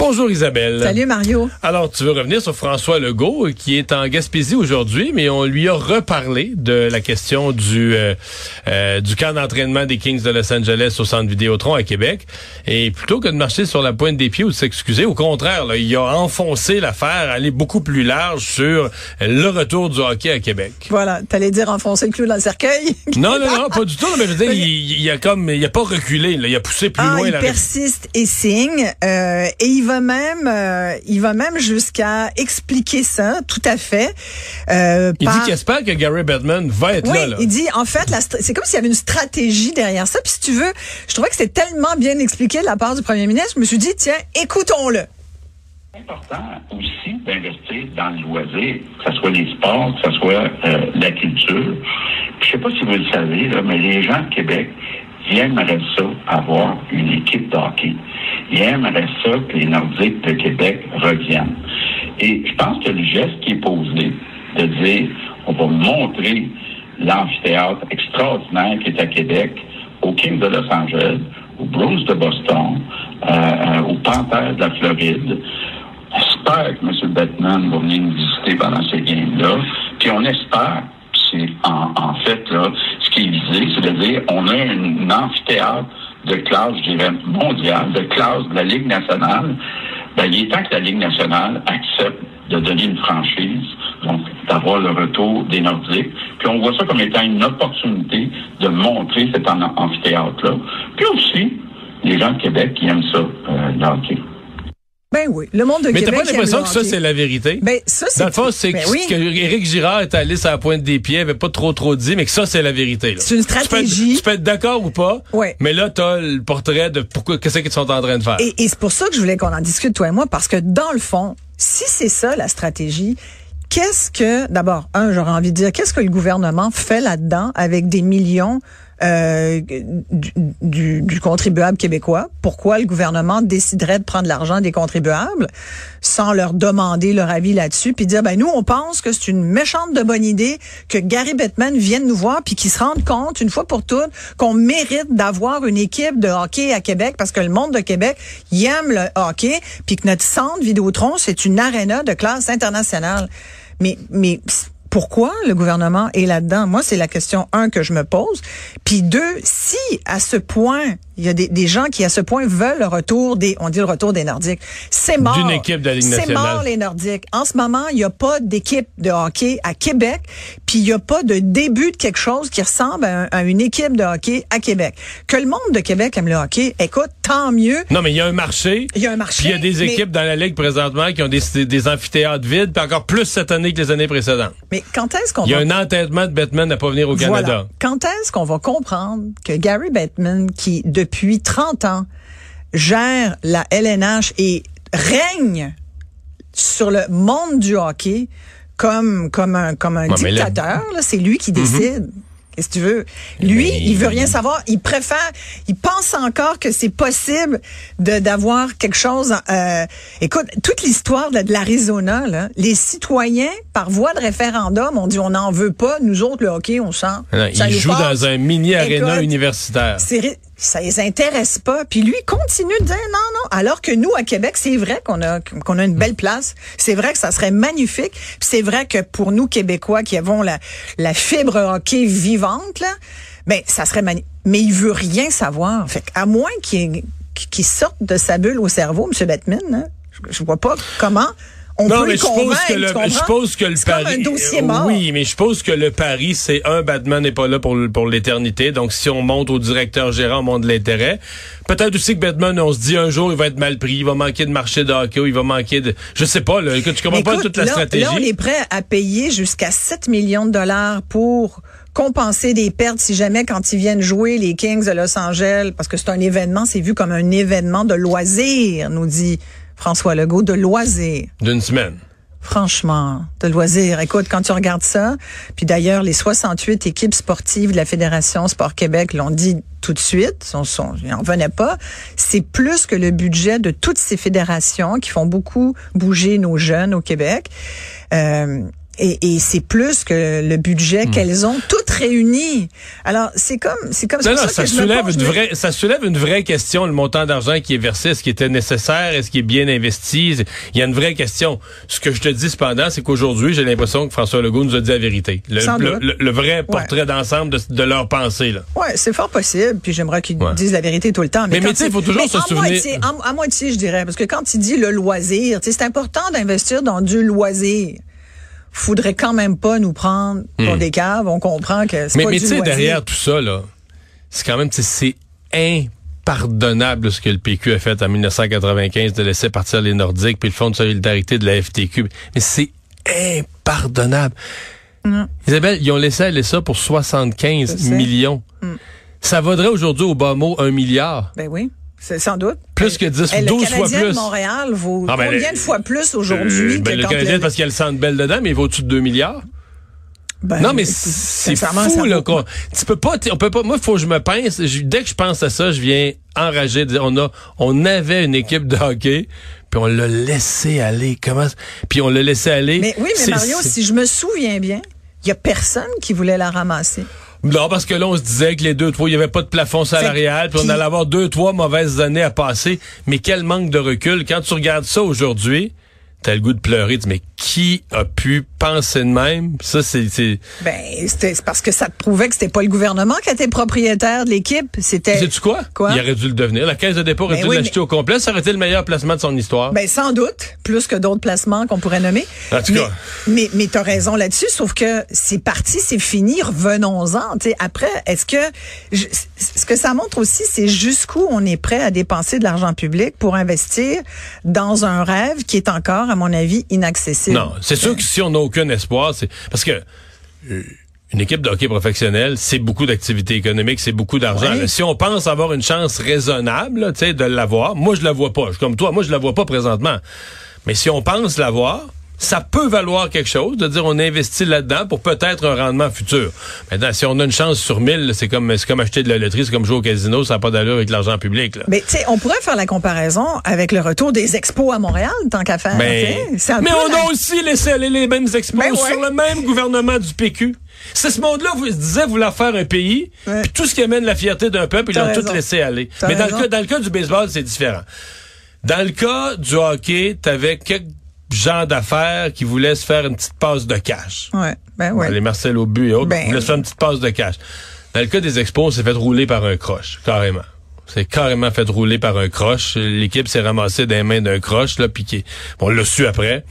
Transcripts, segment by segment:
Bonjour Isabelle. Salut Mario. Alors, tu veux revenir sur François Legault, qui est en Gaspésie aujourd'hui, mais on lui a reparlé de la question du euh, euh, du camp d'entraînement des Kings de Los Angeles au centre Vidéotron à Québec. Et plutôt que de marcher sur la pointe des pieds ou de s'excuser, au contraire, là, il a enfoncé l'affaire, aller beaucoup plus large sur le retour du hockey à Québec. Voilà, t'allais dire enfoncer le clou dans le cercueil? Non, non, non, pas du tout. Mais je veux dire, il, il a comme, il a pas reculé, là, il a poussé plus Ah, loin il la persiste et signe, euh, et il va même, euh, il va même jusqu'à expliquer ça, tout à fait. euh, Il par- dit qu'il espère que Gary Bettman va être Oui, là, là. il dit en fait, c'est comme s'il y avait une stratégie derrière ça. Puis si tu veux, je trouvais que c'était tellement bien expliqué de la part du premier ministre. Je me suis dit tiens, écoutons-le. C'est important aussi d'investir dans le loisir, que ce soit les sports, que ce soit euh, la culture. Puis, je sais pas si vous le savez, là, mais les gens de Québec, ils aimeraient ça, avoir une équipe de hockey. Ils aimeraient ça que les Nordiques de Québec reviennent. Et je pense que le geste qui est posé, de dire, on va montrer l'amphithéâtre extraordinaire qui est à Québec, aux Kings de Los Angeles, aux Bruins de Boston, euh, euh, aux Panthers de la Floride. J'espère que M. Bettman va venir nous visiter pendant ces games-là. Puis on espère, c'est en, fait là, ce qui est visé, c'est de dire on a un, amphithéâtre de classe, je dirais, mondiale, de classe de la Ligue nationale. Ben, il est temps que la Ligue nationale accepte de donner une franchise, donc d'avoir le retour des Nordiques. Puis on voit ça comme étant une opportunité de montrer cet am- amphithéâtre-là. Puis aussi, les gens de Québec qui aiment ça, euh. Ben oui, le monde de Mais t'as pas l'impression que ça, c'est la vérité? Ben ça c'est. Dans le fond, c'est Ben que, oui. que Éric Girard est allé sur la pointe des pieds, avait pas trop trop dit, mais que ça, c'est la vérité. C'est une Tu peux être- stratégie. Tu peux être, d'accord ou pas, Ouais. mais là, t'as le portrait de pourquoi, qu'est-ce qu'ils sont en train de faire. Et, et c'est pour ça que je voulais qu'on en discute, toi et moi, parce que dans le fond, si c'est ça la stratégie, qu'est-ce que, d'abord, un, j'aurais envie de dire, qu'est-ce que le gouvernement fait là-dedans avec des millions euh, du, du- contribuable québécois? Pourquoi le gouvernement déciderait de prendre l'argent des contribuables sans leur demander leur avis là-dessus, puis dire, ben nous, on pense que c'est une méchante de bonne idée que Gary Bettman vienne nous voir, puis qu'il se rende compte, une fois pour toutes, qu'on mérite d'avoir une équipe de hockey à Québec, parce que le monde de Québec, il aime le hockey, puis que notre centre Vidéotron, c'est une aréna de classe internationale. Mais, mais pourquoi le gouvernement est là-dedans? Moi, c'est la question, un, que je me pose. Puis deux, si à ce point, il y a des, des gens qui à ce point veulent le retour des, on dit le retour des Nordiques, c'est mort. D'une équipe de la Ligue C'est nationale. mort les Nordiques. En ce moment, il n'y a pas d'équipe de hockey à Québec, puis il n'y a pas de début de quelque chose qui ressemble à, un- à une équipe de hockey à Québec. Que le monde de Québec aime le hockey, écoute, tant mieux. Non, mais il y a un marché. Il y a un marché, Puis il y a des mais- équipes dans la Ligue présentement qui ont des, des, amphithéâtres vides, puis encore plus cette année que les années précédentes. Mais quand est-ce qu'on Il y a va un entêtement de Batman à pas venir au Canada. Voilà. Quand est-ce qu'on va comprendre que Gary Bettman, qui depuis 30 ans gère la LNH et règne sur le monde du hockey comme comme un comme un Ouais, mais là- dictateur, là, c'est lui qui décide. Qu'est-ce que tu veux? Lui, Mais- il veut rien savoir. Il préfère, il pense encore que c'est possible de d'avoir quelque chose. Euh, écoute, toute l'histoire de, de l'Arizona, les citoyens par voie de référendum ont dit on n'en veut pas. Nous autres, le hockey, on sent. Non, Ça il joue passe. dans un mini aréna universitaire. c'est ça les intéresse pas. Puis lui continue de dire non, non. Alors que nous, à Québec, c'est vrai qu'on a qu'on a une belle place. C'est vrai que ça serait magnifique. Puis c'est vrai que pour nous, Québécois, qui avons la, la fibre hockey vivante, là, ben, ça serait magnifique. Mais il veut rien savoir. Fait à moins qu'il qu'il sorte de sa bulle au cerveau, M. Bettman, hein, je, je vois pas comment on non, peut mais le je suppose convaincre, que le, je suppose que le C'est comme pari. un dossier euh, mort. Oui, mais je suppose que le pari, c'est un, Batman n'est pas là pour, pour l'éternité. Donc, si on monte au directeur gérant, on monte de l'intérêt. Peut-être aussi que Batman, on se dit un jour, il va être mal pris, il va manquer de marché de hockey, il va manquer de. Je sais pas, là. Écoute, tu comprends pas toute la là, stratégie. Là, on est prêt à payer jusqu'à 7 millions de dollars pour compenser des pertes si jamais quand ils viennent jouer les Kings de Los Angeles, parce que c'est un événement, c'est vu comme un événement de loisir, nous dit François Legault, de loisir. D'une semaine. Franchement, de loisirs. Écoute, quand tu regardes ça, puis d'ailleurs, les 68 équipes sportives de la Fédération Sport Québec l'ont dit tout de suite, ils n'en venaient pas, c'est plus que le budget de toutes ces fédérations qui font beaucoup bouger nos jeunes au Québec. Euh, et, et c'est plus que le budget Hmm. qu'elles ont toutes réunies. Alors c'est comme c'est comme Non, non, pour ça que je me soulève une vraie, ça soulève une vraie question, le montant d'argent qui est versé, est-ce qui était nécessaire, est-ce qu'il est bien investi? Il y a une vraie question. Ce que je te dis cependant, c'est qu'aujourd'hui, j'ai l'impression que François Legault nous a dit la vérité. Le, le- le- le vrai portrait d'ensemble de, de leur pensée, là. Ouais, c'est fort possible. Puis j'aimerais qu'ils Ouais. disent la vérité tout le temps. Mais- mais tu sais, il faut toujours mais se en souvenir- Moitié, en, à moitié, je dirais, parce que quand il dit le loisir, c'est important d'investir dans du loisir. Faudrait quand même pas nous prendre pour des caves. On comprend que c'est Hmm. Mais, pas mais du tu sais, loisir. derrière tout ça, là, c'est quand même, c'est impardonnable ce que le PQ a fait en 1995 de laisser partir les Nordiques puis le Fonds de solidarité de la FTQ. Mais c'est impardonnable. Isabelle, ils ont laissé aller ça pour Je 75 sais. millions. Ça vaudrait aujourd'hui au bas mot un milliard. Ben oui, sans doute. Plus que 10, Eh, 12 le fois Canadien plus. de Montréal vaut Ah, ben, combien le- de fois plus aujourd'hui Euh, ben, que le quand Canadien, le- parce qu'il y a le centre belle dedans, mais il vaut au-dessus de 2 milliards. Ben, Non, mais c'est fou, là. qu'on- Tu peux pas, on peut pas, moi, faut que je me pince. Je- dès que je pense à ça, je viens enragé de dire, on a, on avait une équipe de hockey, puis on l'a laissé aller. Comment, puis on l'a laissé aller. Mais oui, mais Mario, si je me souviens bien, il y a personne qui voulait la ramasser. Non, parce que là, on se disait que les deux, trois, il y avait pas de plafond salarial, puis on allait avoir deux, trois mauvaises années à passer. Mais quel manque de recul. Quand tu regardes ça aujourd'hui, t'as le goût de pleurer. Tu dis, mais qui a pu penser de même? Ça, c'est, c'est, Ben, c'était c'est parce que ça te prouvait que c'était pas le gouvernement qui était propriétaire de l'équipe. C'était. sais-tu quoi? Quoi? Il aurait dû le devenir. La caisse de dépôt aurait Ben dû oui, l'acheter au complet. Ça aurait été le meilleur placement de son histoire. Ben, sans doute, plus que d'autres placements qu'on pourrait nommer. En tout mais, cas. mais, mais t'as raison là-dessus, sauf que c'est parti, c'est fini, revenons-en. Après, est-ce que, je- ce que ça montre aussi, c'est jusqu'où on est prêt à dépenser de l'argent public pour investir dans un rêve qui est encore, à mon avis, inaccessible. Non, c'est sûr que si on n'a aucun espoir, c'est parce que euh, une équipe de hockey professionnel, c'est beaucoup d'activités économiques, c'est beaucoup d'argent. Oui. Si on pense avoir une chance raisonnable, tu sais, de l'avoir, moi je la vois pas. Je suis comme toi, moi je la vois pas présentement. Mais si on pense l'avoir, ça peut valoir quelque chose de dire on investit là-dedans pour peut-être un rendement futur. Maintenant, si on a une chance sur mille, c'est comme c'est comme acheter de la loterie, c'est comme jouer au casino, ça n'a pas d'allure avec l'argent public. Là. Mais tu sais, on pourrait faire la comparaison avec le retour des expos à Montréal, tant qu'à faire. Mais peu on la- a aussi laissé aller les mêmes expos Ben ouais. sur le même gouvernement du PQ. C'est ce monde-là vous se disait vouloir faire un pays, Ouais. puis tout ce qui amène la fierté d'un peuple, ils l'ont tout laissé aller. Mais dans le, cas, dans le cas du baseball, c'est différent. Dans le cas du hockey, t'avais quelques gens d'affaires qui voulaient se faire une petite passe de cash. Ouais, ben ouais. Les Marcel Aubu et autres Ben, voulaient se faire une petite passe de cash. Dans le cas des expos, on s'est fait rouler par un croche, carrément. C'est carrément fait rouler par un croche. L'équipe s'est ramassée les mains d'un croche, là, puis qui- on l'a su après.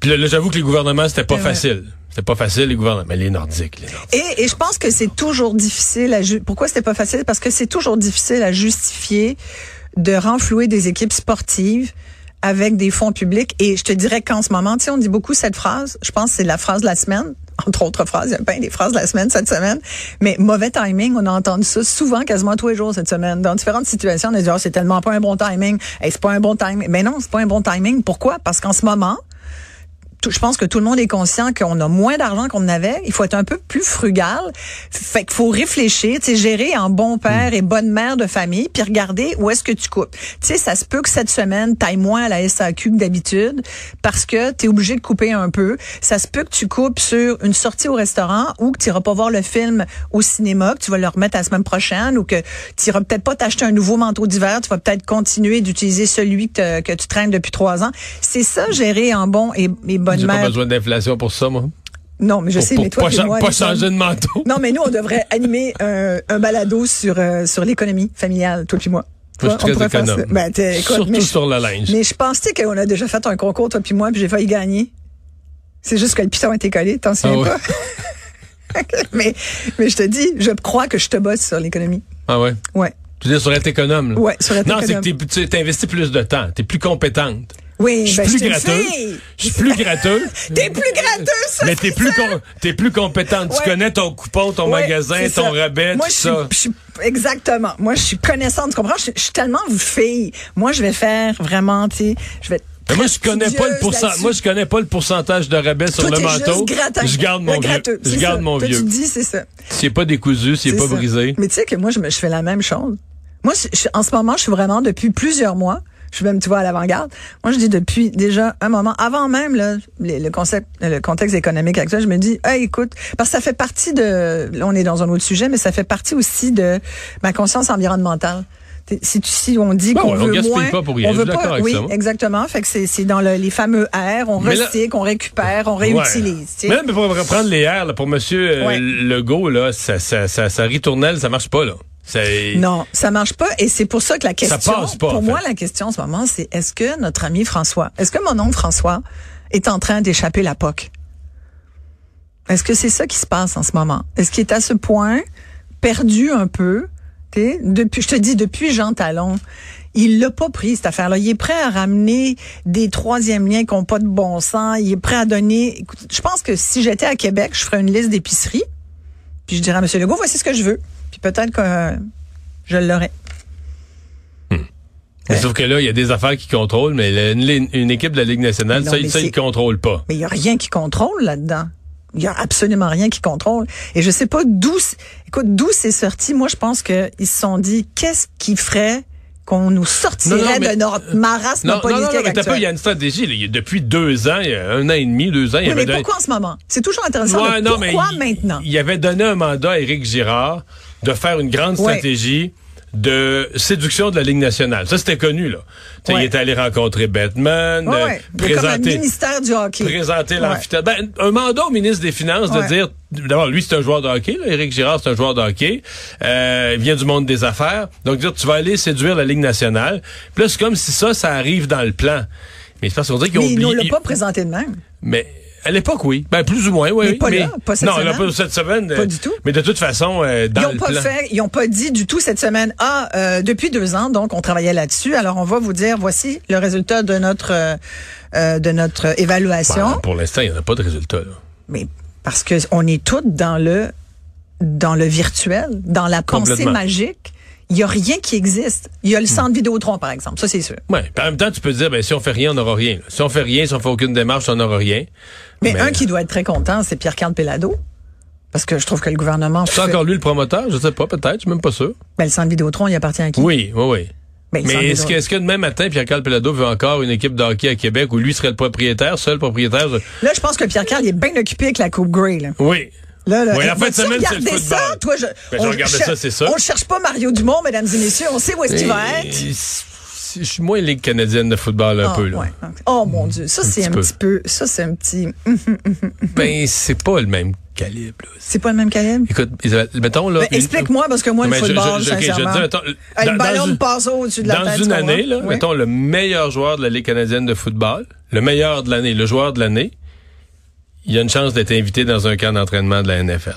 Puis là, là, j'avoue que les gouvernements, c'était pas facile. C'était pas facile, les gouvernements. Mais les Nordiques, les Nordiques. Et, et je pense que c'est toujours difficile à ju- pourquoi c'était pas facile? Parce que c'est toujours difficile à justifier de renflouer des équipes sportives avec des fonds publics et je te dirais qu'en ce moment, tu sais on dit beaucoup cette phrase, je pense que c'est la phrase de la semaine. Entre autres phrases, il y a plein des phrases de la semaine cette semaine. Mais mauvais timing, on a entendu ça souvent, quasiment tous les jours cette semaine. Dans différentes situations, on a dit, oh, c'est tellement pas un bon timing. Hey, c'est pas un bon timing. Mais non, c'est pas un bon timing. Pourquoi? Parce qu'en ce moment, tout- je pense que tout le monde est conscient qu'on a moins d'argent qu'on en avait. Il faut être un peu plus frugal. Fait qu'il faut réfléchir, tu sais, gérer en bon père et bonne mère de famille, puis regarder où est-ce que tu coupes. Tu sais, ça se peut que cette semaine, t'ailles moins à la SAQ que d'habitude parce que tu es obligé de couper un peu. Ça se peut que tu coupes sur une sortie au restaurant ou que tu iras pas voir le film au cinéma, que tu vas le remettre la semaine prochaine ou que tu iras peut-être pas t'acheter un nouveau manteau d'hiver, tu vas peut-être continuer d'utiliser celui que tu traînes depuis trois ans. C'est ça, gérer en bon et, et bonne J'ai pas mère. besoin d'inflation pour ça, moi. Non, mais je Pour, sais, pour mais toi, pas, cha- moi, pas changer de manteau. Non, mais nous, on devrait animer un, un balado sur euh, sur l'économie familiale, toi puis moi. Moi, je Toi, suis très économe. Ben, écoute, Surtout mais, sur le linge. mais je pensais qu'on a déjà fait un concours, toi puis moi, puis j'ai failli gagner. C'est juste que le piton a été collé, t'en souviens Ah pas? mais, mais je te dis, je crois que je te bosse sur l'économie. Ah ouais? Ouais. Tu veux dire sur être économe? là? Ouais, sur être Non, c'est économe. que t'es- tu investis plus de temps. T'es plus compétente. Oui, Je suis ben, plus gratteux. Je suis plus gratteux. T'es plus gratteux, ça. Mais t'es plus, com- t'es plus compétente. Ouais. Tu connais ton coupon, ton Ouais, magasin, c'est ton ça. rabais, Moi, tout je suis- ça. exactement. Moi, je suis connaissante. Tu comprends? Je, suis tellement fille. Moi, je vais faire vraiment, tu sais, je vais Mais moi, je connais pas le pourcent... là-dessus. moi, je connais pas le pourcentage de rabais sur le manteau. Je garde mon vieux. Je c'est garde ça. mon Toi, vieux. Tu dis, c'est ça. S'il est pas décousu, C'est pas ça. brisé. Mais tu sais que moi, je, me, je fais la même chose. Moi, je- en ce moment, je suis vraiment depuis plusieurs mois. Je suis même, tu vois, à l'avant-garde. Moi, je dis depuis déjà un moment, avant même là, le, le concept, le contexte économique actuel, je me dis, hey, écoute, parce que ça fait partie de, là, on est dans un autre sujet, mais ça fait partie aussi de ma conscience environnementale. Si, tu- si on dit qu'on ouais, on veut gaspille moins, pas pour rien, on veut avec oui, ça, exactement. Fait que c'est dans le- les fameux R, on Mais là- recycle, on récupère, on réutilise. tu sais. Mais, là, mais pour reprendre les airs, là, pour Monsieur euh, Ouais. Legault, là, ça, ça, ça, ça ritournelle, ça marche pas, là. Ça- Non, ça marche pas et c'est pour ça que la question, passe pas, pour en moi, la question en ce moment, c'est est-ce que notre ami François, est-ce que mon oncle François est en train d'échapper la POC? Est-ce que c'est ça qui se passe en ce moment? Est-ce qu'il est à ce point perdu un peu? Depuis, je te dis, depuis Jean Talon, il l'a pas pris, cette affaire-là. Il est prêt à ramener des troisièmes liens qui n'ont pas de bon sens. Il est prêt à donner... Écoute, je pense que si j'étais à Québec, je ferais une liste d'épiceries. Puis je dirais à M. Legault, voici ce que je veux. Puis peut-être que euh, je l'aurais. Mais Sauf que là, il y a des affaires qui contrôlent, mais le- une, une équipe de la Ligue nationale, Non, ça, ça, ils contrôlent pas. Mais il y a rien qui contrôle là-dedans. Il y a absolument rien qui contrôle. Et je sais pas d'où, écoute, d'où c'est sorti. Moi, je pense qu'ils se sont dit, qu'est-ce qui ferait qu'on nous sortirait Non, non, mais- de notre marasme Non, politique non, non, mais pas, il y a une stratégie. là. Il y a- depuis deux ans, il y a un an et demi, deux ans, il y avait mais donné- pourquoi en ce moment? C'est toujours intéressant. Ouais, mais pourquoi il- maintenant? Il avait donné un mandat à Éric Girard de faire une grande Ouais. stratégie de séduction de la Ligue nationale. Ça, c'était connu, là. Ouais. Il est allé rencontrer Batman, Ouais, euh, ouais. Présenter, ministère du hockey. présenter l'amphithéâtre. Ben, un mandat au ministre des Finances de dire, d'abord, lui, c'est un joueur de hockey, là. Éric Girard, c'est un joueur de hockey. Euh, il vient du monde des affaires. Donc, dire, tu vas aller séduire la Ligue nationale. Puis là, c'est comme si ça, ça arrive dans le plan. Mais c'est parce qu'on dit qu'ils ont Mais ils ne oublié. l'ont pas présenté de même. Mais à l'époque, oui. Ben, plus ou moins, oui. Mais pas là, pas cette non, semaine. pas cette semaine. Pas euh, du tout. Mais de toute façon, euh, dans Ils n'ont le pas plan. fait, ils ont pas dit du tout cette semaine. Ah, euh, depuis deux ans, donc on travaillait là-dessus. Alors on va vous dire, voici le résultat de notre euh, euh, de notre évaluation. Ben, pour l'instant, il n'y en a pas de résultat. Là. Mais parce que on est toutes dans le dans le virtuel, dans la pensée magique. Il y a rien qui existe. Il y a le centre Vidéotron, par exemple. Ça, c'est sûr. Ouais. Puis en même temps, tu peux dire, ben, si on fait rien, on n'aura rien. Si on fait rien, si on fait aucune démarche, on n'aura rien. Mais, un qui doit être très content, c'est Pierre-Carl Pellado. Parce que je trouve que le gouvernement C'est fait... encore lui le promoteur? Je sais pas, peut-être. Je suis même pas sûr. Ben, le centre Vidéotron, il appartient à qui? Oui, oui, oui. Ben, Mais est-ce que, est-ce que demain matin, Pierre-Carl Pelado veut encore une équipe de hockey à Québec où lui serait le propriétaire, seul propriétaire? Là, je pense que Pierre-Carl est bien occupé avec la Coupe Grey. Là. Oui. Là, là, Oui, la fin de semaine, c'est le football. ça, toi, je, Ben, on ça, c'est ça. On cherche pas Mario Dumont, mesdames et messieurs. On sait où est-ce qu'il va être. Je suis moins Ligue canadienne de football un Ah, peu, là. ouais. Oh mon Dieu, ça c'est petit un petit peu, ça c'est un petit, hum, Ben, c'est pas le même calibre, c'est pas le même calibre? Écoute, Isabelle, mettons là. Ben, Explique-moi parce que moi le football, je- je- ok, je sincèrement, dis, mettons, Ah, dans- le ballon une- passe au-dessus de la Dans tête. une année, là, Oui. mettons le meilleur joueur de la Ligue canadienne de football, le meilleur de l'année, le joueur de l'année, il a une chance d'être invité dans un camp d'entraînement de la NFL.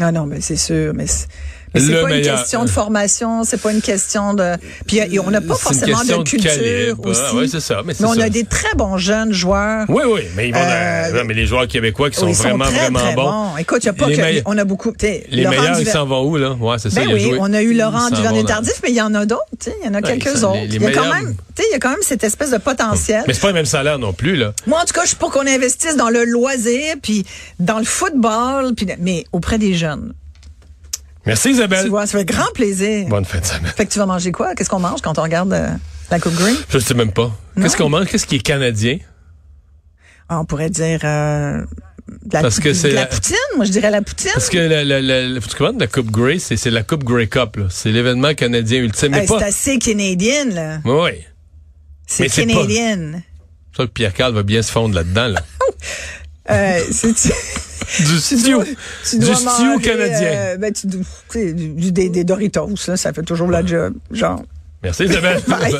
Ah non, mais c'est sûr, mais c'est pas meilleur. une question de formation, c'est pas une question de. Puis euh, on n'a pas forcément de de culture calibre. aussi. Ah, ouais, c'est ça, mais on ça. a des très bons jeunes joueurs. Oui, oui, mais ils vont Euh, dans- non, mais les joueurs québécois qui sont Oui, sont vraiment, très, vraiment très bons. Écoute, il y a pas que on a beaucoup. Les Laurent meilleurs, ils s'en vont où, là? Ouais, c'est ça. Ben oui, on a eu Laurent Ils s'en Duvernay vont dans- Tardif, mais il y en a d'autres, il y en a quelques autres. il y a quand même, tu sais, il y a quand même cette espèce de potentiel. Mais c'est pas le même salaire non plus, là. Moi, en tout cas, je suis pour qu'on investisse dans le loisir, puis dans le football, puis mais auprès des jeunes. Merci, Isabelle. Tu vois, ça fait grand plaisir. Bonne fin de semaine. Fait que tu vas manger quoi? Qu'est-ce qu'on mange quand on regarde euh, la Coupe Green? Je sais même pas. Qu'est-ce qu'on mange? Qu'est-ce qui est canadien? Ah, on pourrait dire euh, de la, Parce que de c'est la la- poutine? Moi, je dirais la poutine. Parce que la, la, la, la, Coupe Grey, c'est, la Coupe Grey Cup, là. C'est l'événement canadien ultime. Pas. C'est assez canadien, là. Oui. C'est Mais c'est crois que Pierre-Carl va bien se fondre là-dedans, là. Euh, c'est du tu Du stew manger, canadien. euh, ben, tu, du, du- des, des Doritos, là, ça fait toujours la job. Genre. Merci, Isabelle. Bye.